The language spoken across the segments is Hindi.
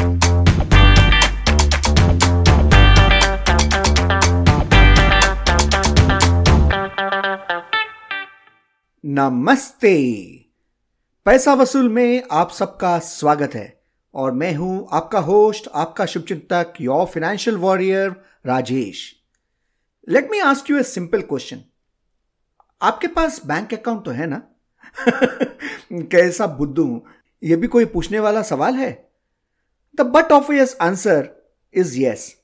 नमस्ते। पैसा वसूल में आप सबका स्वागत है और मैं हूँ आपका होस्ट, आपका शुभचिंतक your financial warrior Rajesh. Let me ask you a simple question आपके पास बैंक अकाउंट तो है ना? कैसा बुद्धू यह भी कोई पूछने वाला सवाल है? The but of yes answer is yes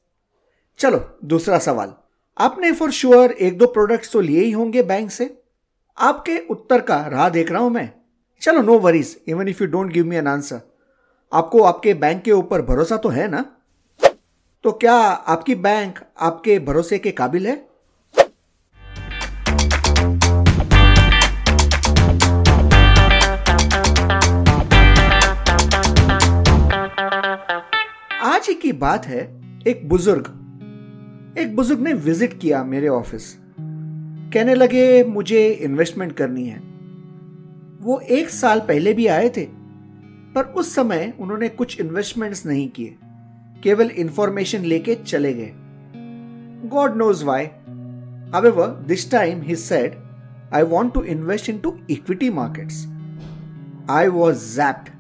चलो, दूसरा सवाल। आपने फॉर श्योर एक दो प्रोडक्ट्स तो लिए ही होंगे बैंक से? आपके उत्तर का राह देख रहा हूँ मैं। चलो no worries even if you don't give me an answer आपको आपके बैंक के ऊपर भरोसा तो है ना? तो क्या आपकी बैंक आपके भरोसे के काबिल है? ही की बात है एक बुज़ुर्ग। एक बुज़ुर्ग ने विज़िट किया मेरे ऑफ़िस। कहने लगे मुझे इन्वेस्टमेंट करनी है। वो एक साल पहले भी आए थे पर उस समय उन्होंने कुछ इन्वेस्टमेंट्स नहीं किए। केवल इंफॉर्मेशन लेके चले गए। God knows why However, this time he said, I want to invest into equity markets. I was zapped.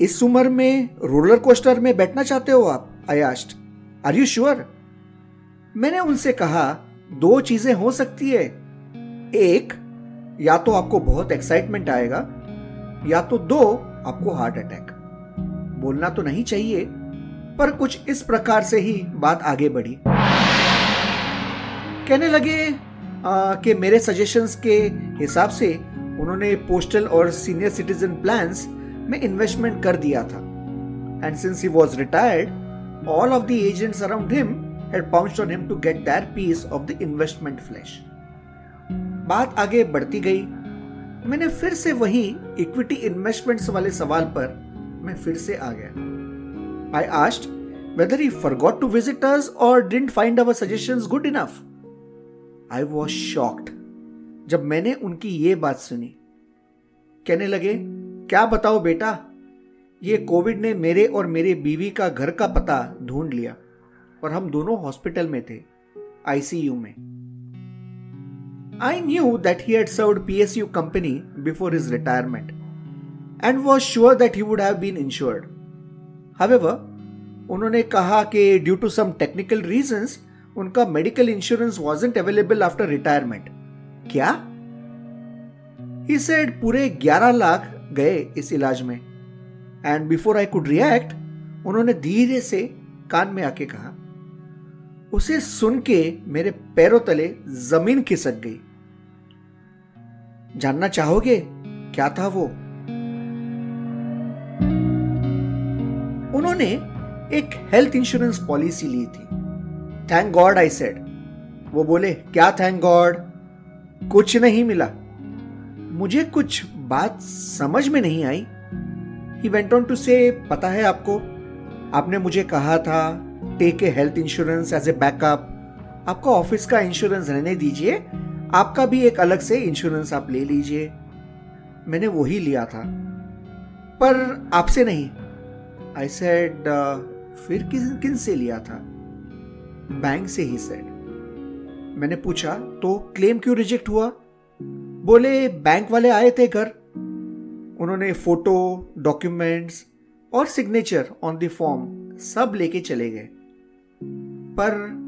इस उम्र में रोलर कोस्टर में बैठना चाहते हो आप? आस्ट आर यू श्योर मैंने उनसे कहा, दो चीज़ें हो सकती है। एक, या तो आपको बहुत एक्साइटमेंट आएगा, या तो दो, आपको हार्ट अटैक बोलना तो नहीं चाहिए, पर कुछ इस प्रकार से ही बात आगे बढ़ी। कहने लगे कि मेरे सजेशंस के हिसाब से उन्होंने पोस्टल और सीनियर सिटीजन प्लान्स में इन्वेस्टमेंट कर दिया था। And since he was retired all of the agents around him had pounced on him to get that piece of the investment flash बात आगे बढ़ती गई। मैंने फिर से वही इक्विटी इन्वेस्टमेंट्स वाले सवाल पर मैं फिर से आ गया। I asked whether he forgot to visit us और didn't find our suggestions good enough I was shocked जब मैंने उनकी ये बात सुनी। कहने लगे क्या बताओ बेटा? ये कोविड ने मेरे और मेरे बीवी का घर का पता ढूंढ लिया और हम दोनों हॉस्पिटल में थे, आईसीयू में। I knew that he had served PSU company before his retirement and was sure that he would have been insured however उन्होंने कहा कि due to some technical reasons उनका medical insurance wasn't available after retirement क्या? ही सेड पूरे 11 लाख गए इस इलाज में। And before I could react उन्होंने धीरे से कान में आके कहा, उसे सुन के मेरे पैरों तले ज़मीन खिसक गई। जानना चाहोगे क्या था वो? उन्होंने एक हेल्थ इंश्योरेंस पॉलिसी ली थी। थैंक गॉड आई सेड वो बोले, क्या थैंक गॉड कुछ नहीं मिला। मुझे कुछ बात समझ में नहीं आई। He went on to say पता है आपको, आपने मुझे कहा था take a health insurance as a backup आपका ऑफ़िस का इंश्योरेंस रहने दीजिए, आपका भी एक अलग से इंश्योरेंस आप ले लीजिए। मैंने वही लिया था। पर आपसे नहीं। आई सेड फिर किस किन से लिया था? बैंक से ही सेड मैंने पूछा तो क्लेम क्यों रिजेक्ट हुआ? बोले, बैंक वाले आए थे घर. उन्होंने फ़ोटो, डॉक्यूमेंट्स और सिग्नेचर ऑन द फॉर्म सब लेके चले गए। पर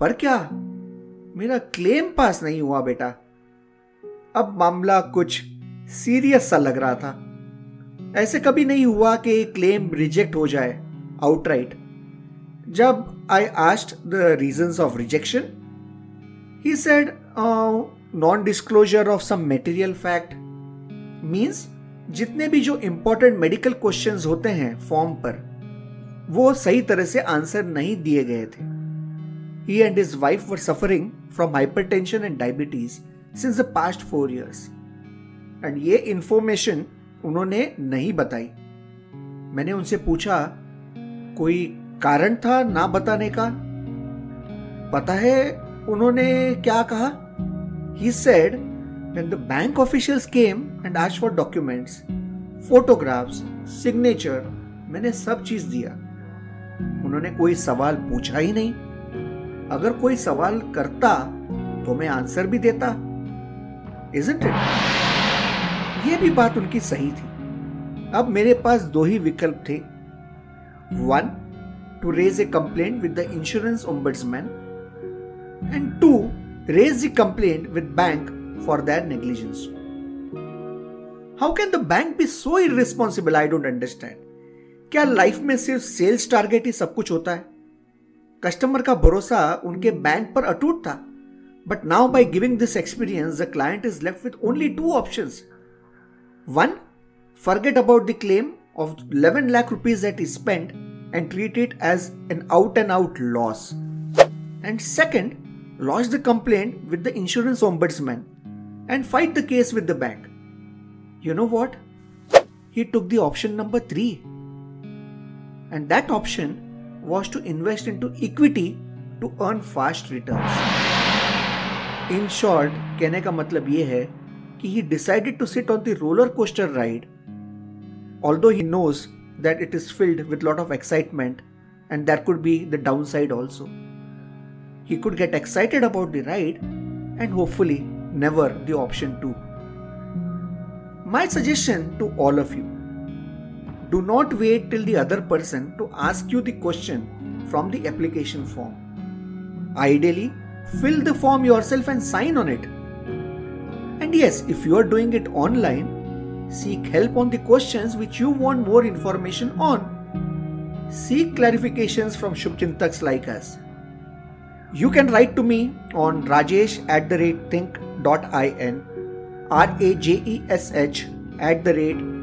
पर क्या? मेरा क्लेम पास नहीं हुआ बेटा। अब मामला कुछ सीरियस सा लग रहा था। ऐसे कभी नहीं हुआ कि क्लेम रिजेक्ट हो जाए आउटराइट जब I asked the reason of rejection he said non disclosure of some material fact means जितने भी जो इंपॉर्टेंट मेडिकल क्वेश्चंस होते हैं फॉर्म पर, वो सही तरह से आंसर नहीं दिए गए थे। He and his wife were suffering from hypertension and diabetes since the past four years and ये इंफॉर्मेशन उन्होंने नहीं बताई। मैंने उनसे पूछा, कोई कारण था ना बताने का? पता है उन्होंने क्या कहा? He said when the bank officials came and asked for documents, photographs, signature, मैंने सब चीज़ दिया। उन्होंने कोई सवाल पूछा ही नहीं। अगर कोई सवाल करता तो मैं आंसर भी देता। इजंट इट ये भी बात उनकी सही थी। अब मेरे पास दो ही विकल्प थे। One to raise a complaint with the insurance ombudsman and two raise the complaint with bank for that negligence how can the bank be so irresponsible I don't understand क्या लाइफ में सिर्फ़ सेल्स टारगेट ही सब कुछ होता है? कस्टमर का भरोसा उनके बैंक पर अटूट था. But now by giving this experience the client is left with only two option one forget about the claim of 11 lakh rupees that he spent and treat it as an out and out loss. And second, lodge the complaint with the insurance ombudsman and fight the case with the bank. You know what? He took the option number 3 and that option was to invest into equity to earn fast returns. In short, कहने का मतलब ये है कि he decided to sit on the roller coaster ride, although he knows that it is filled with lot of excitement and there could be the downside also. He could get excited about the ride and hopefully never the option 2. My suggestion to all of you do not wait till the other person to ask you the question from the application form. Ideally, fill the form yourself and sign on it. And yes, if you are doing it online, seek help on the questions which you want more information on. Seek clarifications from Shubchintaks like us. You can write to me on rajesh at the rate think.in, R A J E S H at the rate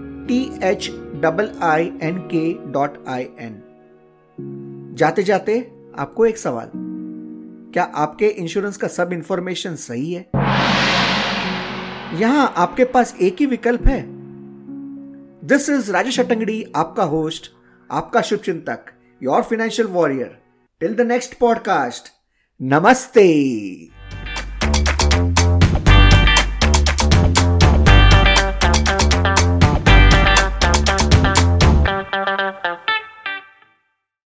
H double I N K dot I N जाते जाते आपको एक सवाल। क्या आपके इंश्योरेंस का सब इंफॉर्मेशन सही है? यहाँ आपके पास एक ही विकल्प है। दिस इज़ राजेश अटंगड़ी आपका होस्ट आपका शुभ चिंतक your financial warrior till the next podcast नमस्ते।